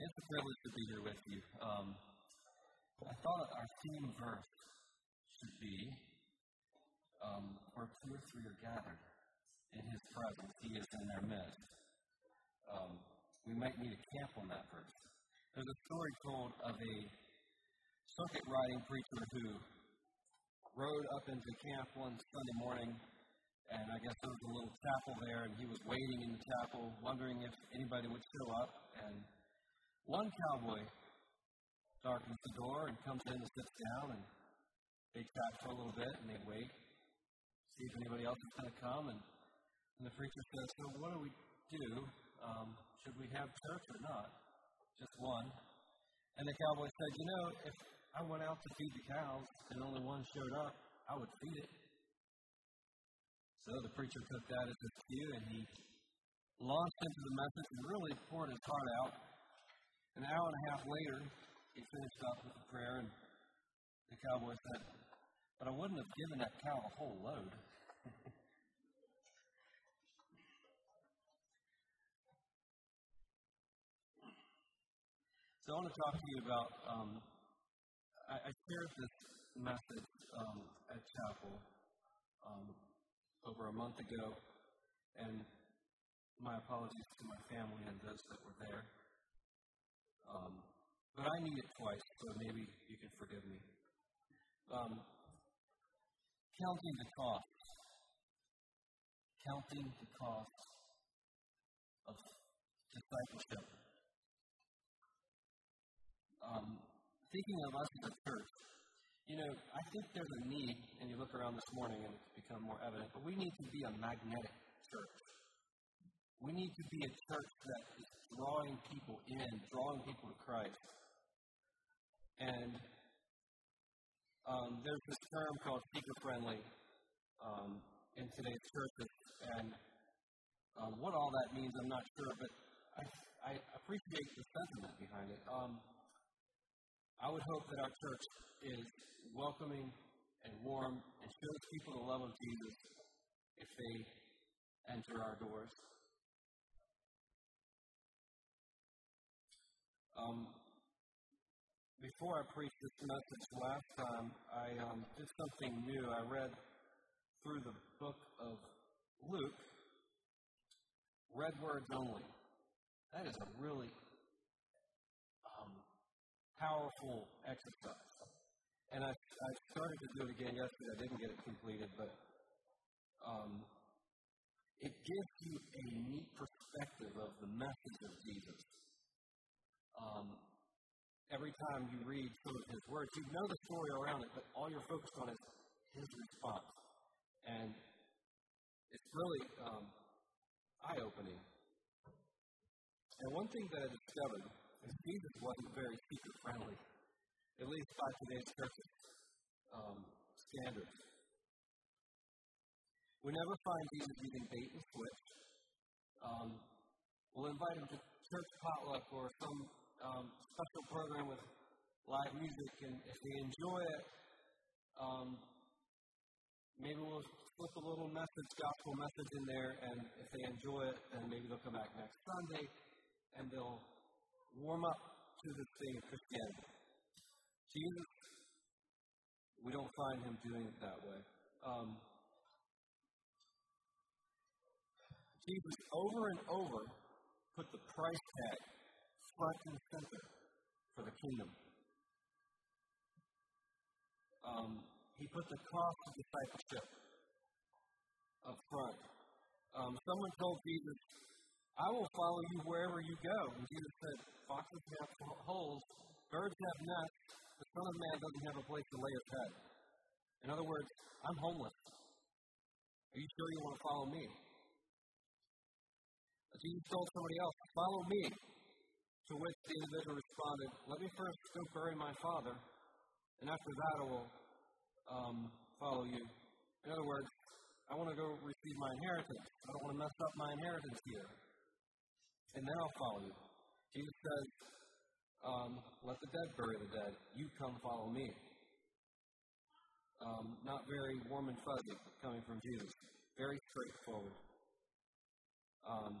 It's a privilege to be here with you. Um, I thought our theme verse should be um, where two or three are gathered in His presence, He is in their midst. Um, we might need a camp on that verse. There's a story told of a circuit riding preacher who rode up into camp one Sunday morning, and I guess there was a little chapel there, and he was waiting in the chapel, wondering if anybody would show up. And one cowboy darkens the door and comes in and sits down, and they chat for a little bit, and they wait, see if anybody else is going to come. And, and the preacher says, So, what do we do? Um, should we have church or not? Just one. And the cowboy said, You know, if I went out to feed the cows and only one showed up, I would feed it. So the preacher took that as his cue and he launched into the message and really poured his heart out. An hour and a half later, he finished up with a prayer and the cowboy said, But I wouldn't have given that cow a whole load. so I want to talk to you about um, I, I shared this message um, at chapel um, over a month ago, and my apologies to my family and those that were there. Um, but I need it twice, so maybe you can forgive me. Um, counting the cost. Counting the cost of discipleship. Um, thinking of us as a church, you know, I think there's a need, and you look around this morning and it's become more evident, but we need to be a magnetic church. We need to be a church that is drawing people in, drawing people to Christ. And um, there's this term called seeker friendly um, in today's churches, and um, what all that means, I'm not sure, but I, I appreciate the sentiment behind it. Um, I would hope that our church is welcoming and warm and shows people the love of Jesus if they enter our doors. Um, before I preached this message last time, I um, did something new. I read through the book of Luke, red words only. That is a really powerful exercise. And I, I started to do it again yesterday. I didn't get it completed, but um, it gives you a neat perspective of the message of Jesus. Um, every time you read some of his words, you know the story around it, but all you're focused on is his response. And it's really um, eye opening. And one thing that I discovered is Jesus wasn't very seeker friendly, at least by today's church um, standards. We never find Jesus using bait and switch. Um, we'll invite him to church potluck or some um, special program with live music, and if they enjoy it, um, maybe we'll slip a little message, gospel message in there, and if they enjoy it, then maybe they'll come back next Sunday and they'll warm up to this thing of Christianity. Jesus, we don't find him doing it that way. Um, Jesus, over and over, put the price tag front and center for the kingdom. Um, he put the cost of discipleship up front. Um, someone told Jesus, I will follow you wherever you go. And Jesus said, Foxes have holes, birds have nests, the Son of Man doesn't have a place to lay his head. In other words, I'm homeless. Are you sure you want to follow me? Jesus told somebody else, Follow me. To which the individual responded, Let me first go bury my father, and after that I will um, follow you. In other words, I want to go receive my inheritance. I don't want to mess up my inheritance here and then I'll follow you. Jesus says, um, let the dead bury the dead. You come follow me. Um, not very warm and fuzzy coming from Jesus. Very straightforward. Um,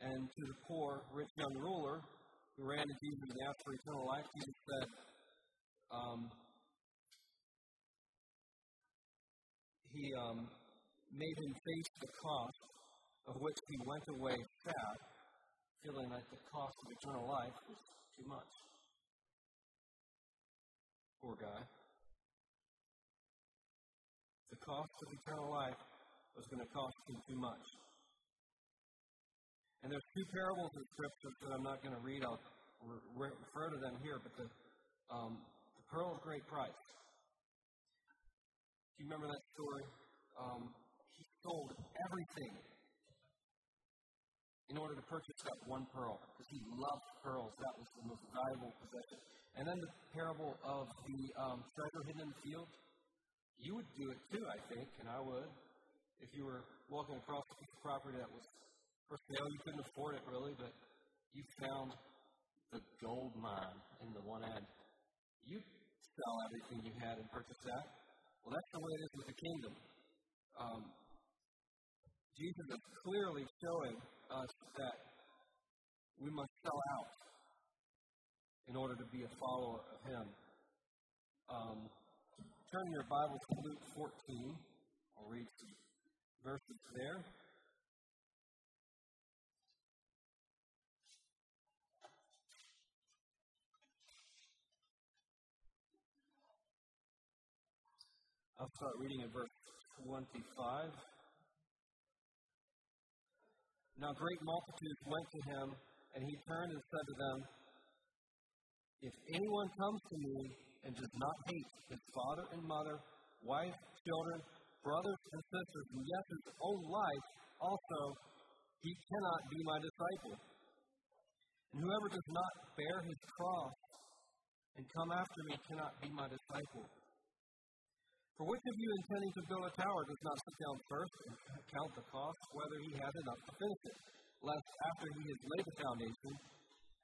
and to the poor, rich young ruler who ran to Jesus and asked for eternal life, Jesus said, um, he um, made him face the cost of which he went away sad, feeling like the cost of eternal life was too much. Poor guy. The cost of eternal life was going to cost him too much. And there's two parables in Scripture that I'm not going to read. I'll re- refer to them here. But the, um, the pearl of great price. Do you remember that story? Um, he sold everything in order to purchase that one pearl because he loved pearls. That was the most valuable possession. And then the parable of the um, treasure hidden in the field. You would do it too, I think, and I would. If you were walking across a piece of property that was for sale, you couldn't afford it really, but you found the gold mine in the one end. You sell everything you had and purchase that. Well, that's the way it is with the kingdom. Um, Jesus is clearly showing us that we must sell out in order to be a follower of Him. Um, turn your Bible to Luke 14. I'll read some verses there. I'll start reading at verse 25. Now great multitudes went to him, and he turned and said to them, If anyone comes to me and does not hate his father and mother, wife, children, brothers and sisters, and yes, his own life, also, he cannot be my disciple. And whoever does not bear his cross and come after me cannot be my disciple. For which of you intending to build a tower does not sit down first and count the cost, whether he has enough to finish it, lest after he has laid the foundation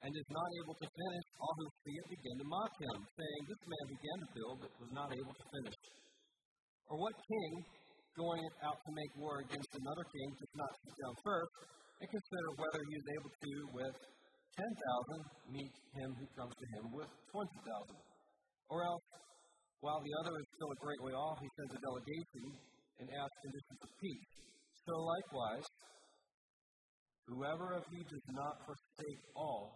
and is not able to finish, all who see it begin to mock him, saying, This man began to build but was not able to finish. Or what king, going out to make war against another king, does not sit down first and consider whether he is able to, with ten thousand, meet him who comes to him with twenty thousand? Or else while the other is still a great way off, he sends a delegation and asks conditions of peace. So likewise, whoever of you does not forsake all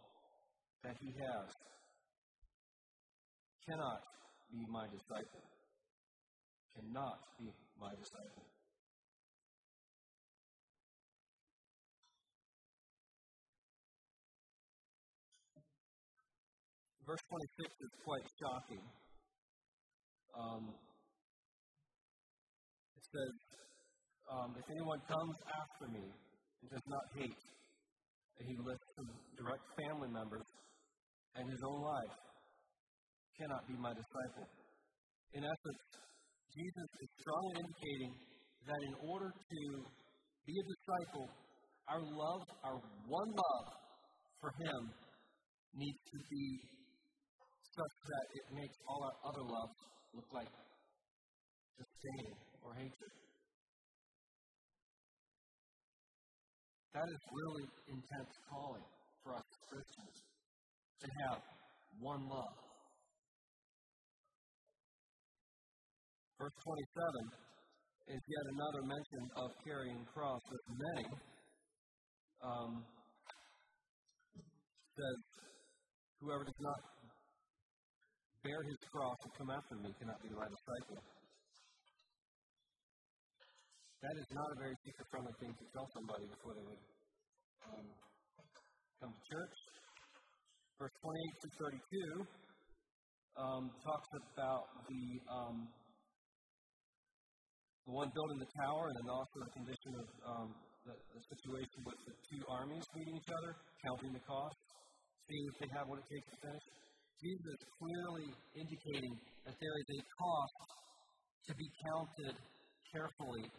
that he has cannot be my disciple. Cannot be my disciple. Verse 26 is quite shocking. Um, it says, um, If anyone comes after me and does not hate, he lists some direct family members and his own life, cannot be my disciple. In essence, Jesus is strongly indicating that in order to be a disciple, our love, our one love for Him, needs to be such that it makes all our other loves look like disdain or hatred. That is really intense calling for us as Christians to have one love. Verse 27 is yet another mention of carrying cross with many. Um, says, Whoever does not bear his cross and come after me cannot be my disciple. That is not a very seeker friendly thing to tell somebody before they would um, come to church. Verse 28 to 32 um, talks about the um, the one building the tower, and then also the condition of um, the, the situation with the two armies meeting each other, counting the cost, seeing if they have what it takes to finish. Jesus clearly indicating that there is a cost to be counted carefully.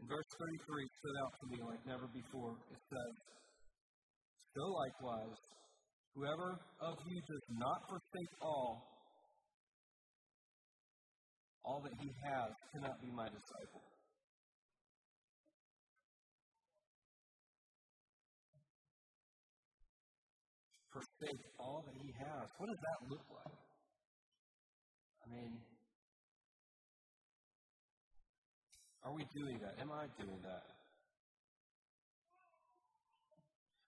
In verse 33 stood out to me like never before. It says, So likewise, whoever of you does not forsake all all that he has cannot be my disciple. Forsake all that he has. What does that look like? I mean, are we doing that? Am I doing that?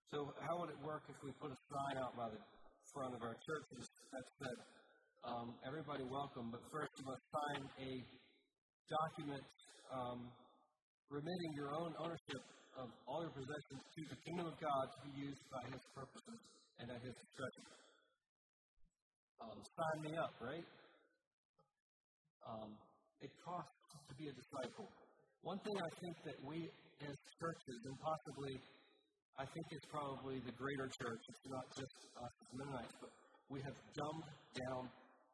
So, how would it work if we put a sign out by the front of our churches that said, um, everybody welcome, but first you must sign a document um, remitting your own ownership of all your possessions to the kingdom of God to be used by His purposes and at His discretion. Um, sign me up, right? Um, it costs to be a disciple. One thing I think that we as churches, and possibly I think it's probably the greater church, it's not just us as Mennonites, but we have dumbed down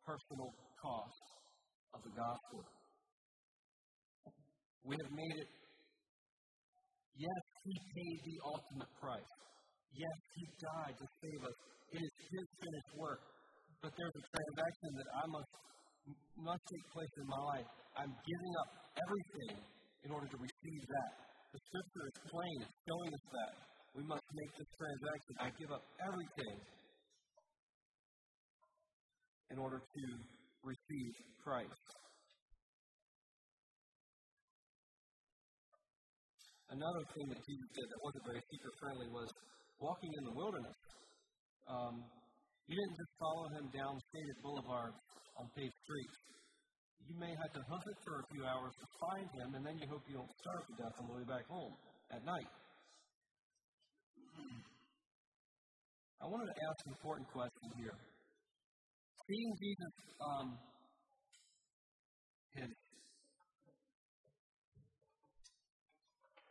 personal cost of the gospel. We have made it, yes, He paid the ultimate price. Yes, He died to save us. It is His finished work. But there's a transaction that I must must take place in my life. I'm giving up everything in order to receive that. The scripture is plain, it's showing us that. We must make this transaction. I give up everything in order to receive Christ. Another thing that Jesus did that wasn't very seeker friendly was walking in the wilderness. Um, you didn't just follow him down shaded boulevards on paved streets. You may have to hunt it for a few hours to find him, and then you hope you don't starve to death on the way back home at night. I wanted to ask an important question here seeing Jesus um, his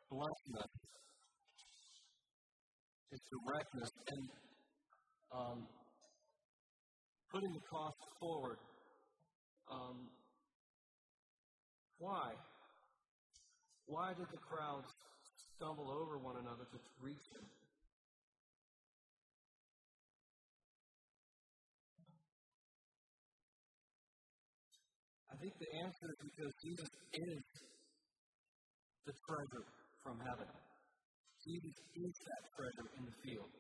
bluntness, his directness, and um, putting the cost forward. Um, why? Why did the crowds stumble over one another to reach him? I think the answer is because Jesus is the treasure from heaven. Jesus is that treasure in the field.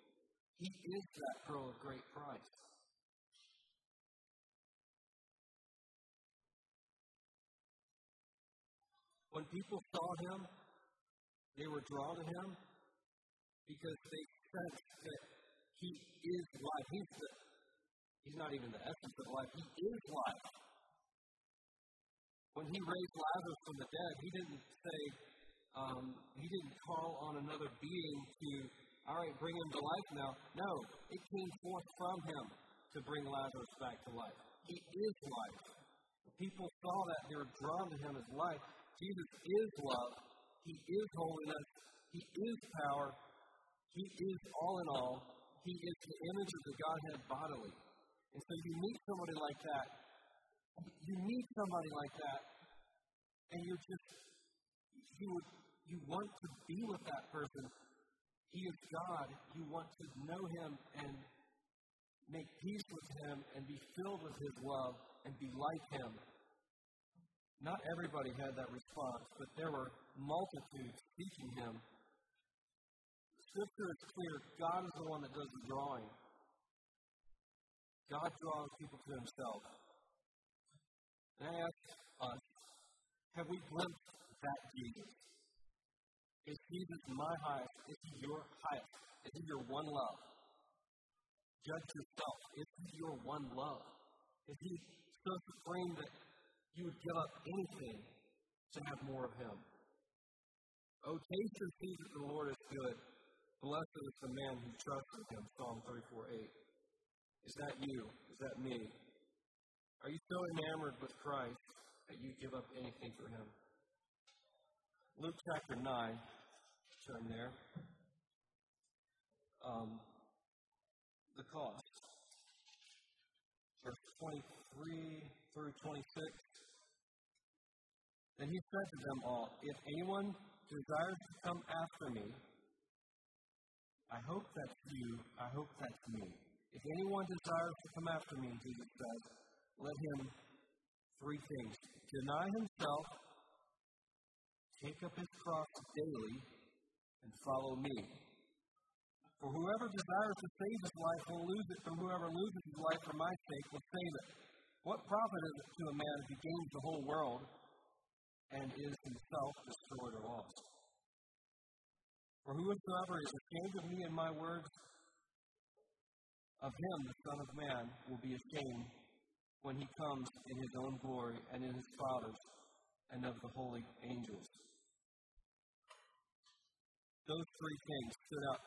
He is that pearl of great price. When people saw him, they were drawn to him because they sensed that he is life. He's, the, he's not even the essence of life, he is life. When he raised Lazarus from the dead, he didn't say, um, he didn't call on another being to, all right, bring him to life now. No, it came forth from him to bring Lazarus back to life. He is life. People saw that, they were drawn to him as life. Jesus is love. He is holiness. He is power. He is all in all. He is the image of the Godhead bodily. And so you meet somebody like that, you meet somebody like that, and you're just you would you want to be with that person. He is God. You want to know Him and make peace with Him and be filled with His love and be like Him. Not everybody had that response, but there were multitudes seeking Him. Scripture is clear. God is the one that does the drawing. God draws people to Himself. And I ask us, have we glimpsed that Jesus? Is he Jesus my highest? Is he your highest? Is he your one love? Judge yourself. Is he your one love? Is he so supreme that you would give up anything to have more of him? Oh, taste and see that the Lord is good. Blessed is the man who trusts in him. Psalm 34 8. Is that you? Is that me? Are you so enamored with Christ that you give up anything for him? Luke chapter 9, turn there. Um, the cost. Verse 23 through 26. Then he said to them all, If anyone desires to come after me, I hope that's you, I hope that's me. If anyone desires to come after me, Jesus says, let him three things deny himself, take up his cross daily, and follow me. For whoever desires to save his life will lose it, but whoever loses his life for my sake will save it. What profit is it to a man if he gains the whole world and is himself destroyed or lost? For whosoever is ashamed of me and my words, of him the Son of Man will be ashamed when he comes in his own glory and in his Father's and of the holy angels. Those three things stood out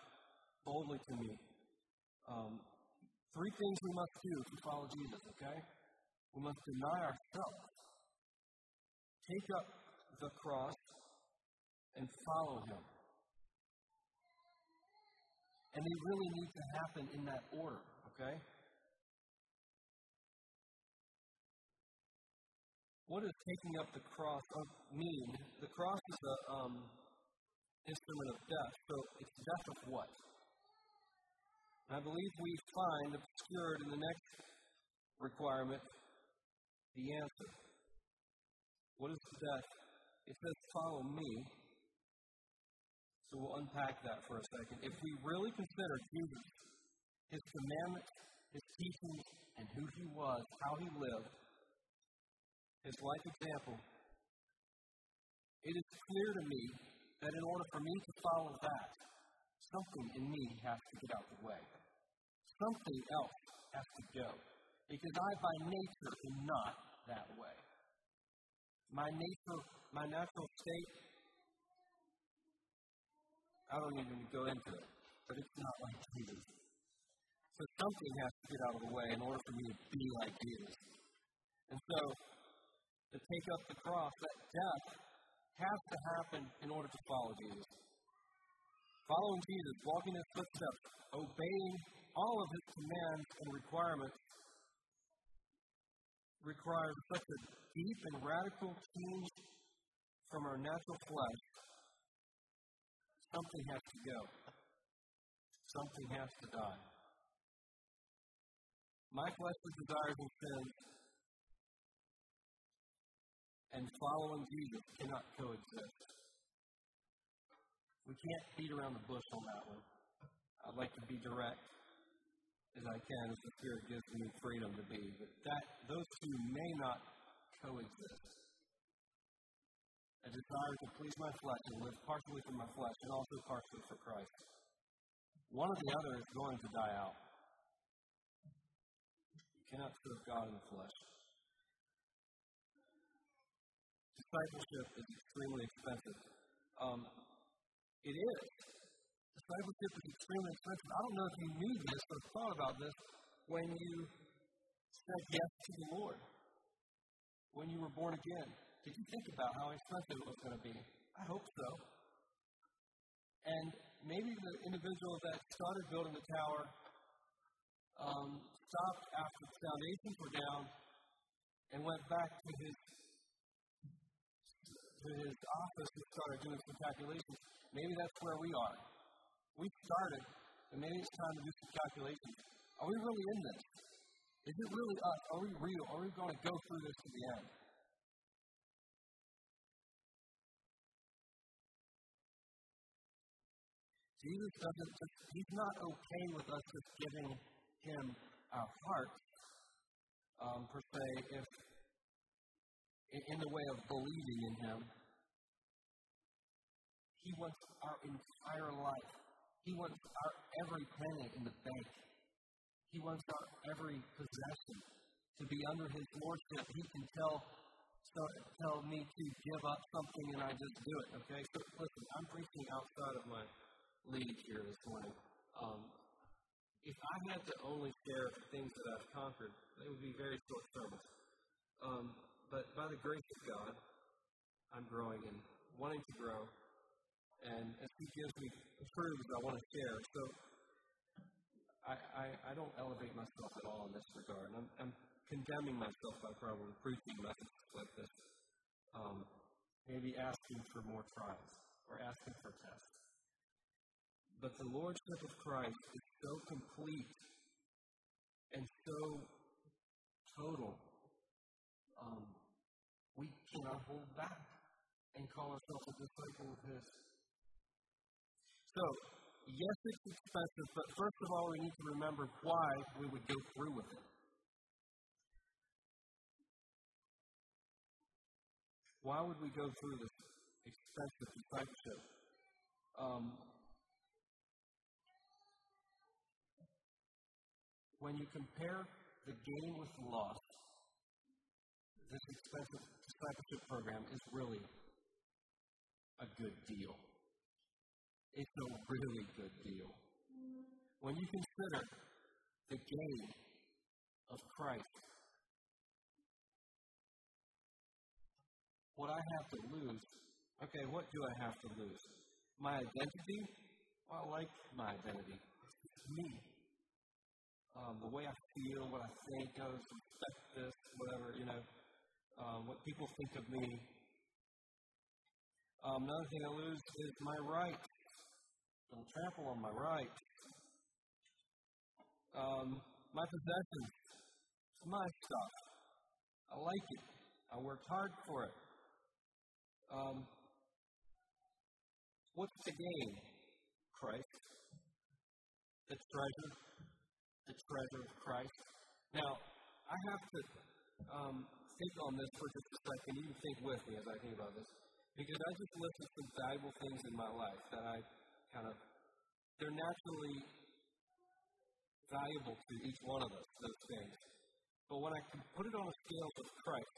boldly to me. Um, three things we must do to follow Jesus, okay? We must deny ourselves, take up the cross, and follow him. And they really need to happen in that order, okay? What does taking up the cross mean? The cross is a, um, instrument of death. So it's death of what? And I believe we find obscured in the next requirement the answer. What is death? It says, Follow me. So we'll unpack that for a second. If we really consider Jesus, his commandments, his teachings, and who he was, how he lived, his life example, it is clear to me that in order for me to follow that, something in me has to get out of the way. Something else has to go. Because I, by nature, am not that way. My nature, my natural state, I don't even go into it, but it's not like Jesus. So something has to get out of the way in order for me to be like Jesus. And so, to take up the cross, that death has to happen in order to follow Jesus. Following Jesus, walking in his footsteps, obeying all of his commands and requirements requires such a deep and radical change from our natural flesh. Something has to go. Something has to die. My fleshly desires and sins and following Jesus cannot coexist. We can't beat around the bush on that one. I'd like to be direct as I can, as the Spirit gives me freedom to be. But that those two may not coexist. A desire to please my flesh and live partially for my flesh and also partially for Christ. One or the other is going to die out. You cannot serve God in the flesh. Discipleship is extremely expensive. Um, it is. Discipleship is extremely expensive. I don't know if you knew this or thought about this when you said yes to the Lord, when you were born again. Did you think about how expensive it was going to be? I hope so. And maybe the individual that started building the tower um, stopped after the foundations were down and went back to his to his office and started doing some calculations. Maybe that's where we are. We started, and maybe it's time to do some calculations. Are we really in this? Is it really us? Are we real? Are we going to go through this to the end? Jesus doesn't just, he's not okay with us just giving him our hearts, um, per se, if in the way of believing in him. He wants our entire life. He wants our every penny in the bank. He wants our every possession to be under His lordship. He can tell tell me to give up something and I just do it. Okay, so listen, I'm preaching outside of my league here this morning. Um, if I had to only share things that I've conquered, they would be very short sermons. Um, but by the grace of God, I'm growing and wanting to grow and as He gives me truths I want to share. So I, I, I, don't elevate myself at all in this regard. I'm, I'm condemning myself by probably preaching messages like this. Um, maybe asking for more trials or asking for tests. But the Lordship of Christ is so complete and so total um, we cannot hold back and call ourselves a disciple of His. So, yes, it's expensive, but first of all, we need to remember why we would go through with it. Why would we go through this expensive discipleship? Um, when you compare the gain with the loss, this expensive discipleship program is really a good deal. It's a really good deal. When you consider the gain of Christ, what I have to lose, okay, what do I have to lose? My identity? Well, I like my identity. It's me. Um, the way I feel, what I think, I respect this, whatever, you know, um, what people think of me. Um, another thing I lose is my right. Don't trample on my right. Um, my possessions. My stuff. I like it. I worked hard for it. Um, what's the gain? Christ. The treasure. The treasure of Christ. Now, I have to um, think on this for just a second. You can think with me as I think about this. Because I just listed some valuable things in my life that I kind of, they're naturally valuable to each one of us, those things. But when I can put it on a scale with Christ,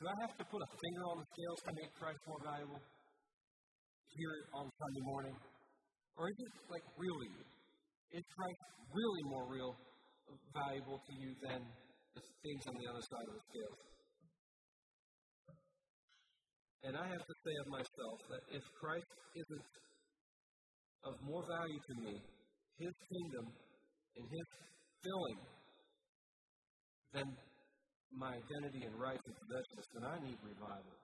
do I have to put a finger on the scales to make Christ more valuable here on Sunday morning? Or is it like really? Is Christ really more real, valuable to you than the things on the other side of the scale? And I have to say of myself that if Christ isn't of more value to me, his kingdom and his filling, then my identity and possessions, then I need revival.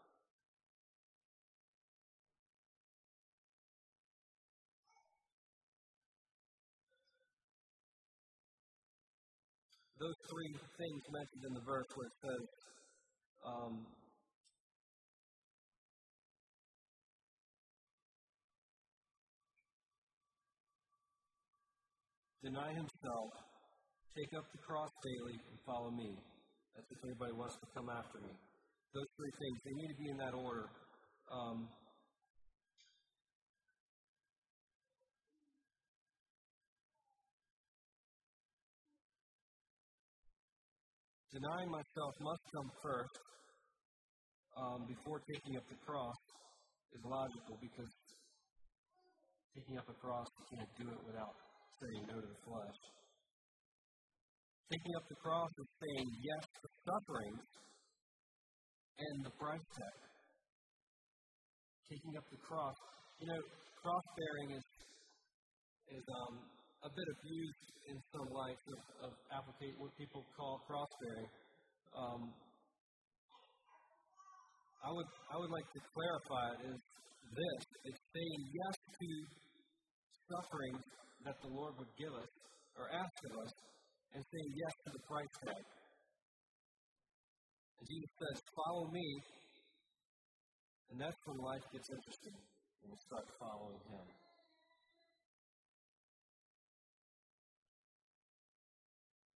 Those three things mentioned in the verse where it says, um, deny himself, take up the cross daily, and follow me. That's if anybody wants to come after me. Those three things, they need to be in that order. Um, denying myself must come first um, before taking up the cross is logical because taking up a cross, you can't do it without saying no to the flesh. Taking up the cross is saying yes to suffering and the price tag. Taking up the cross. You know, cross bearing is is um, a bit abused in some lights of, of applicate what people call cross bearing. Um, I would I would like to clarify it as this: it's saying yes to suffering that the Lord would give us or ask of us and saying yes to the price tag. And Jesus says, Follow me. And that's when life gets interesting when we start following Him.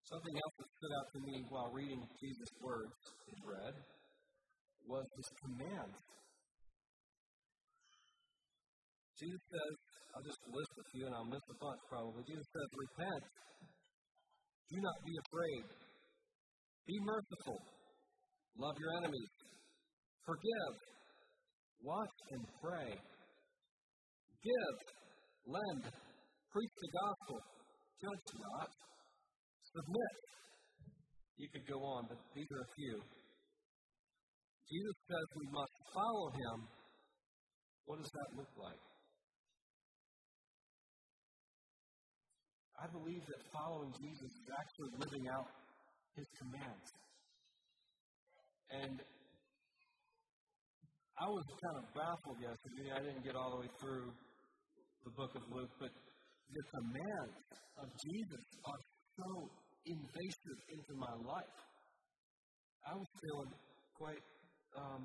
Something else that stood out to me while reading Jesus' words in red was his command. Jesus says, I'll just list a few and I'll miss a bunch probably. Jesus says, Repent. Do not be afraid. Be merciful. Love your enemies. Forgive. Watch and pray. Give. Lend. Preach the gospel. Judge not. Submit. You could go on, but these are a few. Jesus says we must follow him. What does that look like? I believe that following Jesus is actually living out his commands. And I was kind of baffled yesterday. I didn't get all the way through the book of Luke, but the commands of Jesus are so invasive into my life. I was feeling quite um,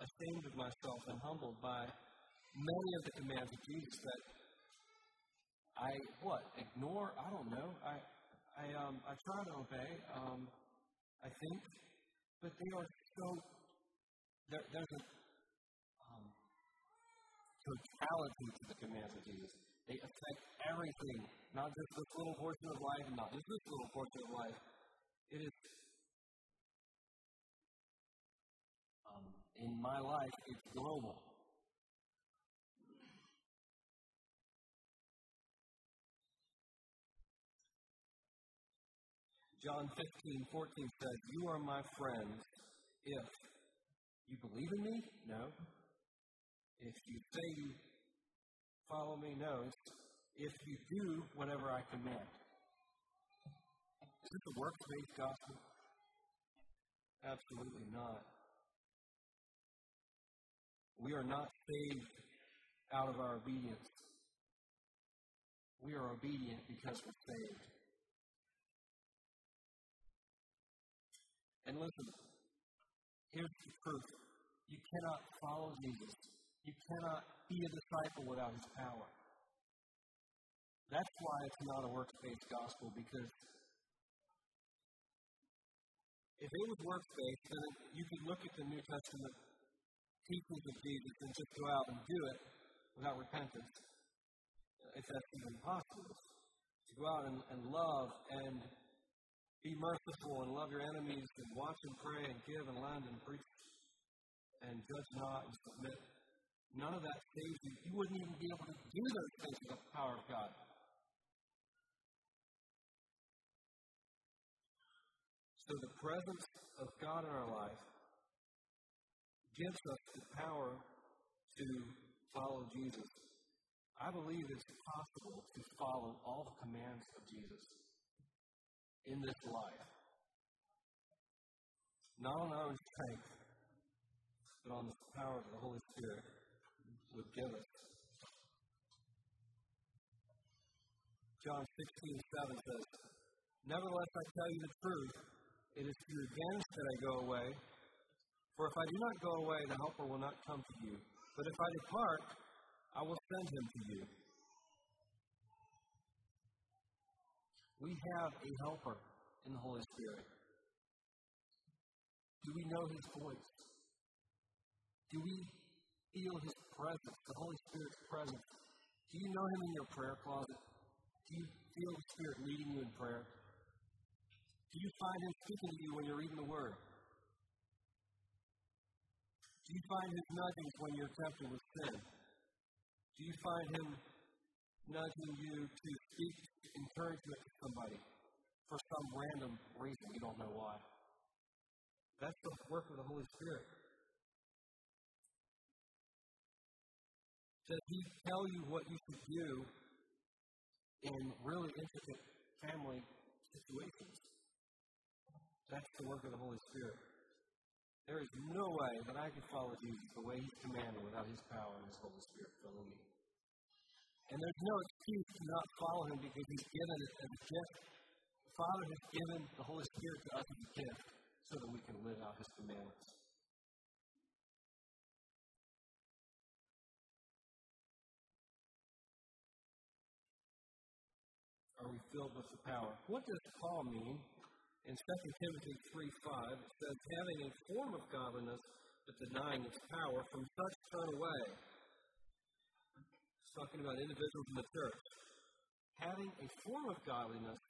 ashamed of myself and humbled by many of the commands of Jesus that I what ignore? I don't know. I I um I try to obey. Um, I think, but they are so there, there's a um, totality to the commands of Jesus. They affect everything, not just this little portion of life, not just this little portion of life. It is um, in my life. It's global. John 15, 14 says, You are my friends if you believe in me? No. If you say you follow me? knows If you do whatever I command. Is this a works based gospel? Absolutely not. We are not saved out of our obedience. We are obedient because we're saved. And listen, here's the proof. You cannot follow Jesus. You cannot be a disciple without his power. That's why it's not a works based gospel, because if it was works based, then you could look at the New Testament teachings of Jesus and just go out and do it without repentance, if that's even possible. To go out and, and love and be merciful and love your enemies and watch and pray and give and lend and preach and judge not and submit. None of that saves you. You wouldn't even be able to do those things without the power of God. So the presence of God in our life gives us the power to follow Jesus. I believe it's possible to follow all the commands of Jesus in this life. Not on our own strength, but on the power of the Holy Spirit would give us. John 16, 7 says, Nevertheless, I tell you the truth. It is to your advantage that I go away. For if I do not go away, the Helper will not come to you. But if I depart, I will send him to you. We have a helper in the Holy Spirit. Do we know his voice? Do we feel his presence, the Holy Spirit's presence? Do you know him in your prayer closet? Do you feel the Spirit leading you in prayer? Do you find him speaking to you when you're reading the Word? Do you find his nudgings when you're tempted with sin? Do you find him nudging you to speak encouragement to somebody for some random reason you don't know why? That's the work of the Holy Spirit. Does he tell you what you should do in really intricate family situations? That's the work of the Holy Spirit. There is no way that I can follow Jesus the way He's commanded without His power and His Holy Spirit filling me. And there's no excuse to not follow Him because He's given it as a gift. The Father has given the Holy Spirit to us as a gift so that we can live out His commandments. Are we filled with the power? What does Paul mean in 2 Timothy 3 5, it says, having a form of godliness, but denying its power, from such turn away. It's talking about individuals in the church. Having a form of godliness,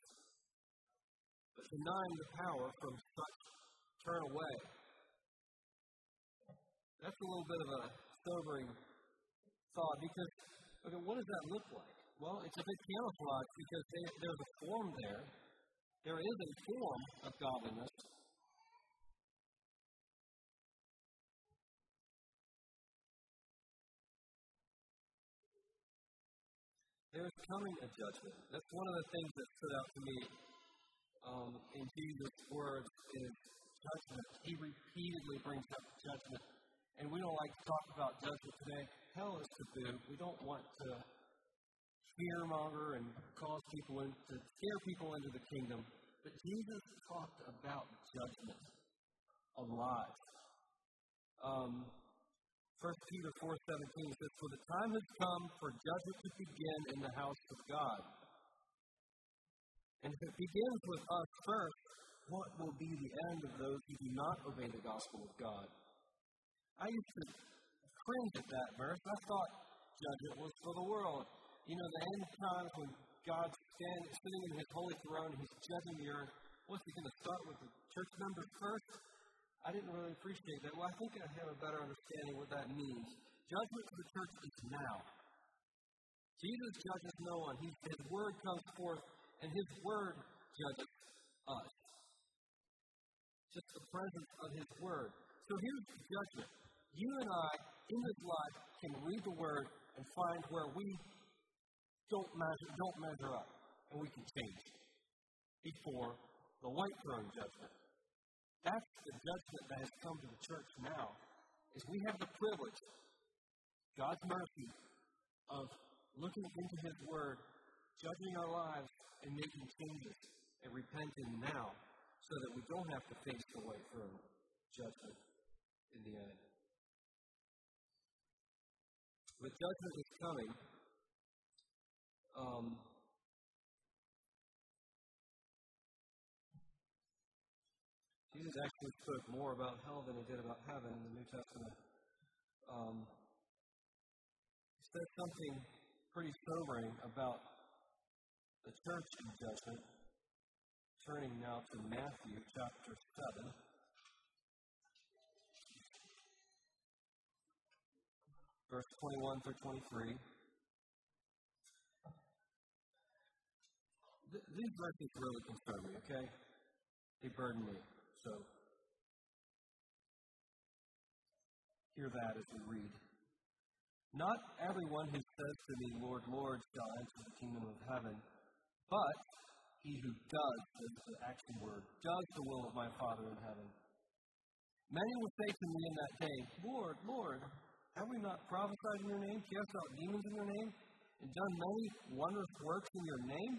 but denying the power, from such turn away. That's a little bit of a sobering thought because, okay, what does that look like? Well, it's a bit camouflage because they, there's a form there, there is a form of godliness. There's coming a judgment. That's one of the things that stood out to me um, in Jesus' words is judgment. He repeatedly brings up judgment. And we don't like to talk about judgment today. Hell is taboo. We don't want to fearmonger and cause people in, to scare people into the kingdom. But Jesus talked about judgment. a lot. Um, 1 Peter 4.17 says, For the time has come for judgment to begin in the house of God. And if it begins with us first, what will be the end of those who do not obey the gospel of God? I used to cringe at that verse. I thought judgment was for the world. You know, the end times when God's standing, sitting in his holy throne, he's judging the earth. What's he going to start with the church members first? I didn't really appreciate that. Well, I think I have a better understanding of what that means. Judgment for the church is now. Jesus judges no one. His word comes forth, and his word judges us. Just the presence of his word. So here's the judgment. You and I, in this life, can read the word and find where we don't measure, don't measure up, and we can change before the white throne judgment. That's the judgment that has come to the church now, is we have the privilege, God's mercy, of looking into His Word, judging our lives, and making changes, and repenting now, so that we don't have to face the white throne judgment in the end. But judgment is coming. Um, Jesus actually spoke more about hell than he did about heaven in the New Testament. Um, he said something pretty sobering about the church in judgment. Turning now to Matthew chapter 7. Verse 21 through 23. Th- these verses really concern me, okay? They burden me. So, hear that as we read. Not everyone who says to me, Lord, Lord, shall enter the kingdom of heaven, but he who does, is the action word, does the will of my Father in heaven. Many will say to me in that day, Lord, Lord, have we not prophesied in your name, cast out demons in your name, and done many wondrous works in your name?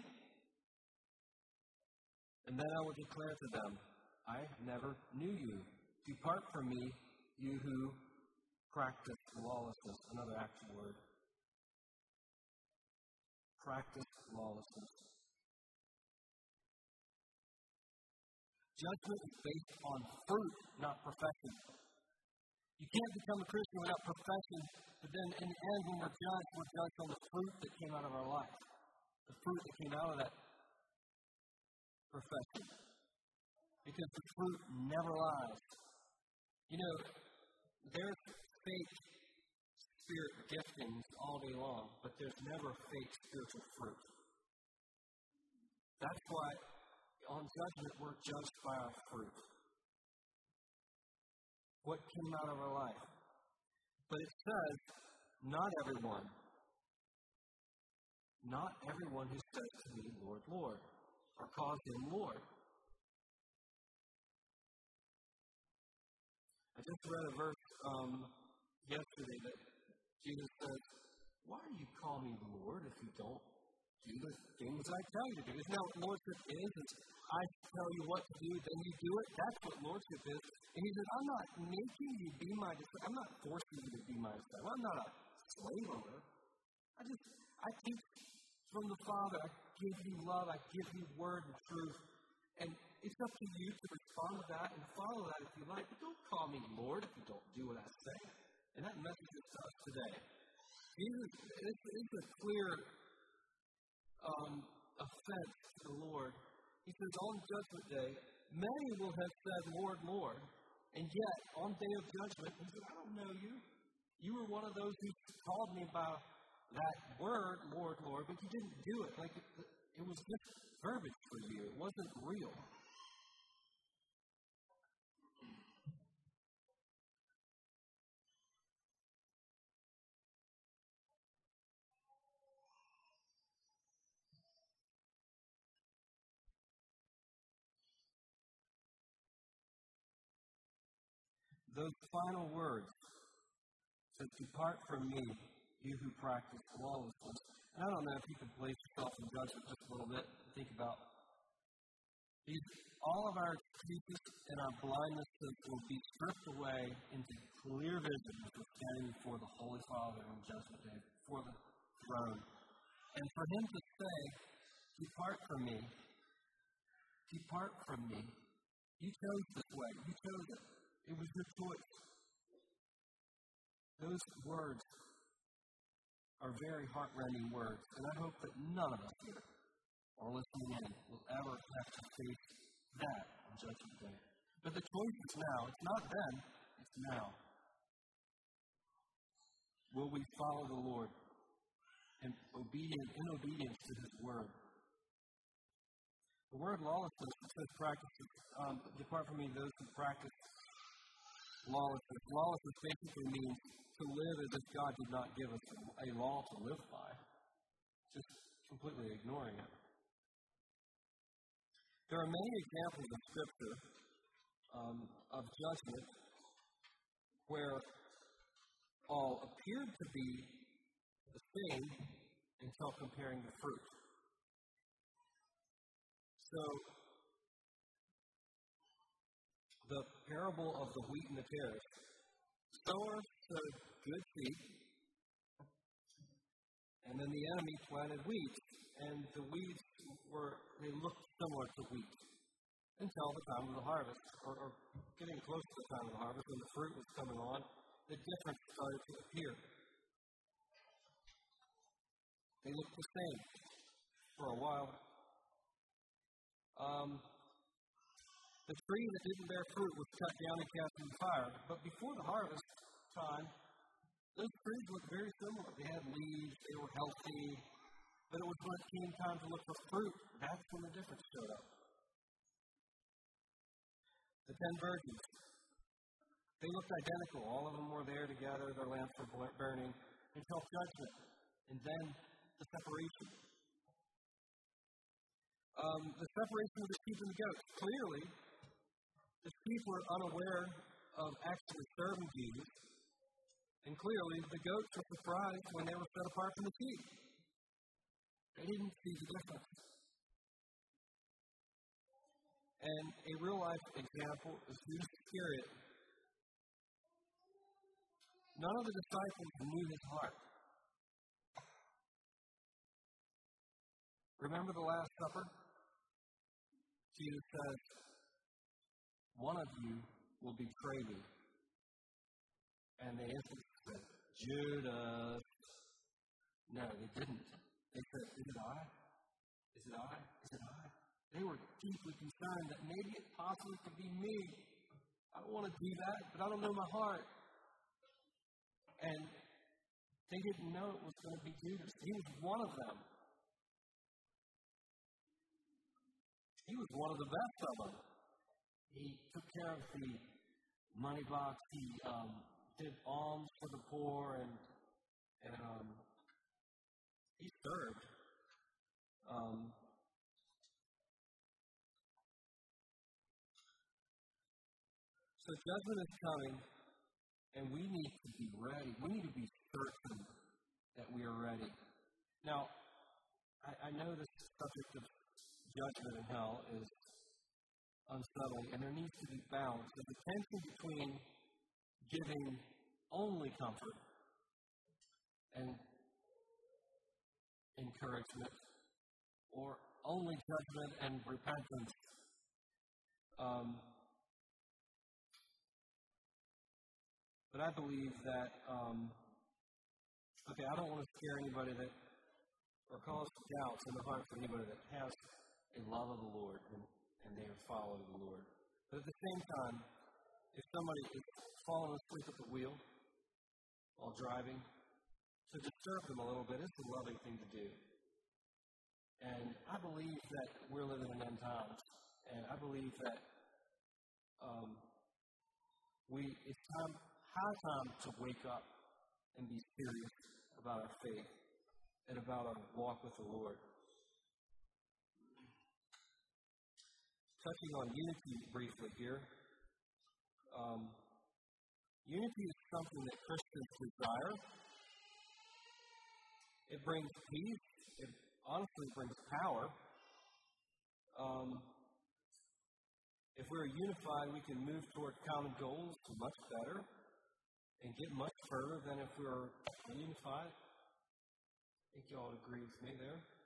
And then I will declare to them, I never knew you. Depart from me, you who practice lawlessness. Another action word. Practice lawlessness. Judgment is based on fruit, not profession. You can't become a Christian without profession, but then in the end, when we're judged, we're judged on the fruit that came out of our life. The fruit that came out of that profession because the fruit never lies. You know, there's fake spirit giftings all day long, but there's never fake spiritual fruit. That's why on judgment we're judged by our fruit. What came out of our life. But it says, not everyone, not everyone who says to me, Lord, Lord, or calls him Lord I just read a verse um, yesterday that Jesus says, Why do you call me Lord if you don't do the things I tell you to do? Isn't that what Lordship is? It's I tell you what to do, then you do it. That's what Lordship is. And he says, I'm not making you be my disciple. I'm not forcing you to be my disciple. I'm not a slave owner. I just, I teach from the Father. Give you love. I give you word and truth. And it's up to you to respond to that and follow that if you like. But don't call me Lord if you don't do what I say. And that message is to us today. Jesus, it's, it's a clear um, offense to the Lord. He says, on Judgment Day, many will have said, Lord, Lord. And yet, on day of judgment, he said, I don't know you. You were one of those who called me by that word, Lord, Lord, but you didn't do it. Like it, was just verbiage for you. It wasn't real. those final words says, Depart from me, you who practice lawlessness. I don't know if you can place yourself in judgment just a little bit think about These, all of our excuses and our blindnesses will be stripped away into clear vision as we're standing before the Holy Father on Judgment Day, before the throne. And for Him to say, Depart from me, depart from me. You chose this way, you chose it. It was your choice. Those words are very heart-rending words, and I hope that none of us here or listening in will ever have to face that on Judgment Day. But the choice is now. It's not then, it's now. Will we follow the Lord and obedient in obedience to His word? The word lawlessness says practices. Um, depart from me those who practice lawlessness. Lawlessness basically means to live as if God did not give us a law to live by, just completely ignoring it. There are many examples in Scripture um, of judgment where all appeared to be the same until comparing the fruit. So, the parable of the wheat and the tares. Sower sowed good seed, and then the enemy planted weeds, and the weeds were they looked similar to wheat until the time of the harvest, or, or getting close to the time of the harvest when the fruit was coming on, the difference started to appear. They looked the same for a while. Um, the tree that didn't bear fruit was cut down and cast in the fire. But before the harvest time, those trees looked very similar. They had leaves, they were healthy, but it was when it came time to look for fruit, that's when the difference showed up. The ten virgins, they looked identical. All of them were there together, their lamps were burning until judgment, and then the separation. Um, the separation of the sheep and the goats. Clearly, the sheep were unaware of actually serving Jesus, and clearly the goats were surprised when they were set apart from the sheep. They didn't see the difference. And a real life example is Judas Iscariot. None of the disciples knew his heart. Remember the Last Supper? Jesus says, One of you will betray me. And they instantly said, Judas. No, they didn't. They said, Is it I? Is it I? Is it I? They were deeply concerned that maybe it possibly could be me. I don't want to do that, but I don't know my heart. And they didn't know it was going to be Judas. He was one of them. He was one of the best of them. He took care of the money box. He um, did alms for the poor, and and um, he served. Um, so judgment is coming, and we need to be ready. We need to be certain that we are ready. Now, I, I know this subject of judgment in hell is unsettling, and there needs to be balance. There's a tension between giving only comfort and encouragement, or only judgment and repentance. Um, but I believe that, um, okay, I don't want to scare anybody that, or cause doubts in the heart for anybody that has a love of the Lord and, and they are following the Lord. But at the same time, if somebody is falling asleep at the wheel while driving, to disturb them a little bit is a loving thing to do. And I believe that we're living in end times. And I believe that um, we it's time high time to wake up and be serious about our faith and about our walk with the Lord. Touching on unity briefly here. Um, unity is something that Christians desire it brings peace. It honestly brings power. Um, If we're unified, we can move toward common goals much better and get much further than if we're unified. I think you all agree with me there.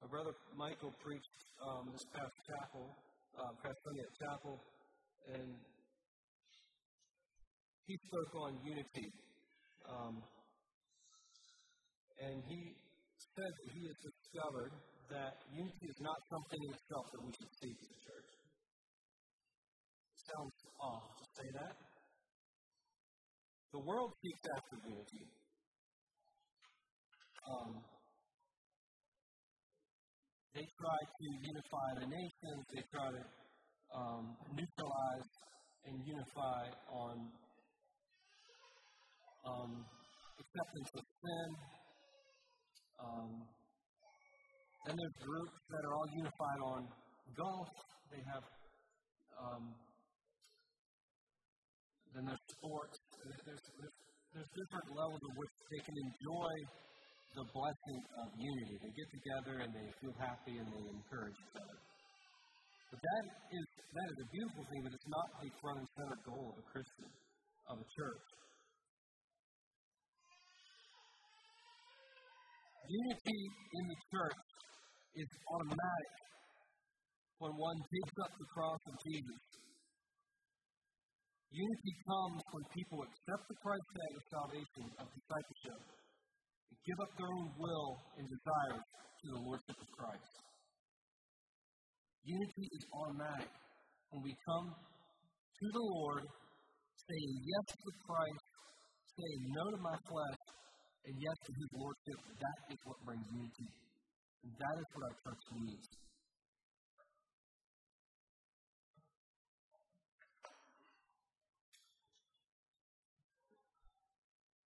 My brother Michael preached um, this past chapel, uh, past Sunday at chapel, and he spoke on unity. Um, and he said that he has discovered that unity is not something in itself that we should seek as a church. It sounds off to say that. The world seeks after unity. Um, they try to unify the nations. They try to um, neutralize and unify on um, acceptance of sin. Um, then there's groups that are all unified on golf. They have, um, then there's sports. There's, there's, there's different levels of which they can enjoy the blessing of unity. They get together and they feel happy and they encourage each other. But that is, that is a beautiful thing, but it's not the front and center goal of a Christian, of a church. Unity in the church is automatic when one takes up the cross of Jesus. Unity comes when people accept the price tag of salvation, of discipleship, give up their own will and desires to the Lordship of Christ. Unity is automatic when we come to the Lord, saying yes to Christ, saying no to my flesh, and yes to his lordship. That is what brings unity. And that is what our church needs.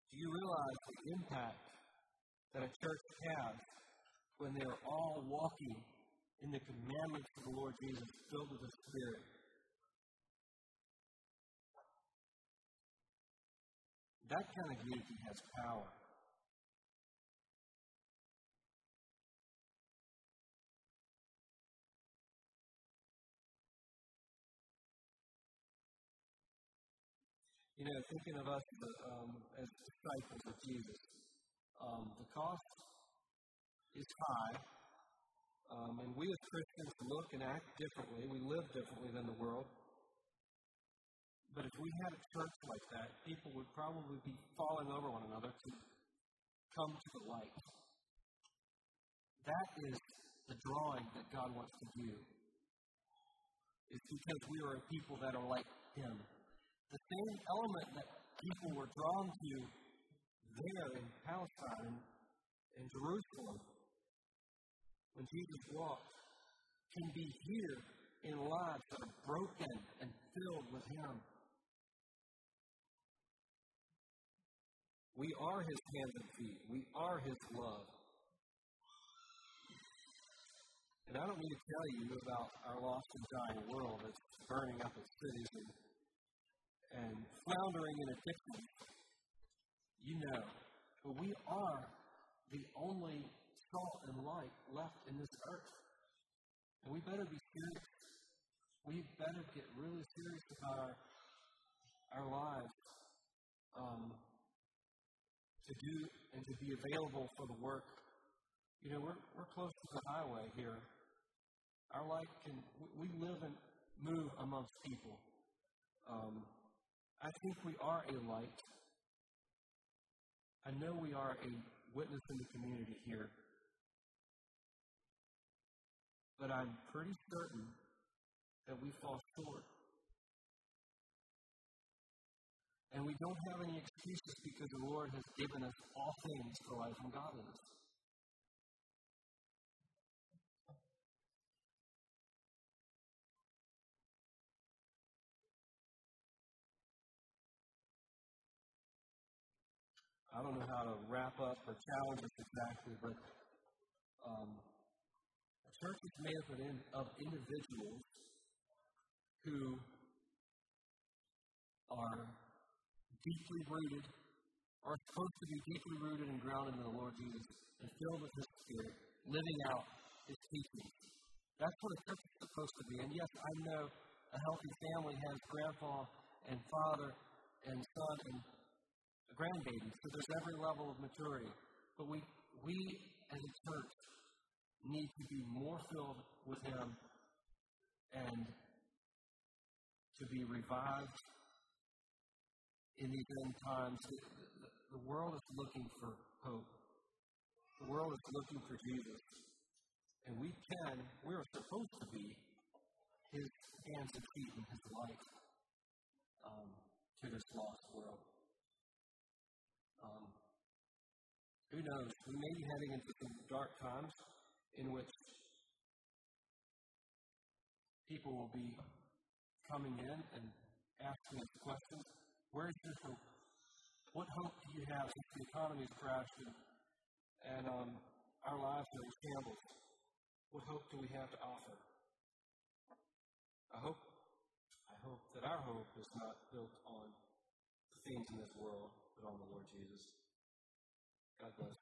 Do you realize the impact that a church has when they are all walking in the commandments of the Lord Jesus, filled with the Spirit? That kind of unity has power. You know, thinking of us um, as disciples of Jesus, um, the cost is high, um, and we as Christians look and act differently. We live differently than the world. But if we had a church like that, people would probably be falling over one another to come to the light. That is the drawing that God wants to do. It's because we are a people that are like Him the same element that people were drawn to there in Palestine and Jerusalem when Jesus walked can be here in lives that are broken and filled with Him. We are His hands and feet. We are His love. And I don't need to tell you about our lost and dying world that's burning up its cities and and floundering in addiction, you know. But we are the only salt and light left in this earth. And we better be serious. We better get really serious about our, our lives um, to do and to be available for the work. You know, we're, we're close to the highway here. Our life can, we live and move amongst people. Um, I think we are a light. I know we are a witness in the community here. But I'm pretty certain that we fall short. And we don't have any excuses because the Lord has given us all things for life and godliness. I don't know how to wrap up or challenge this exactly, but um, a church is made up of, in, of individuals who are deeply rooted, are supposed to be deeply rooted and grounded in the Lord Jesus and filled with His Spirit, living out His teachings. That's what a church is supposed to be. And yes, I know a healthy family has grandpa and father and son and grandbabies. So there's every level of maturity. But we, we as a church need to be more filled with Him and to be revived in these end times. The, the, the world is looking for hope. The world is looking for Jesus. And we can, we're supposed to be his hands and feet and his light um, to this lost world. Um, who knows? We may be heading into some dark times in which people will be coming in and asking us questions. Where's your hope? What hope do you have if the economy is crashing and um, our lives are in shambles? What hope do we have to offer? I hope, I hope that our hope is not built on the things in this world, but on the Lord Jesus. God bless.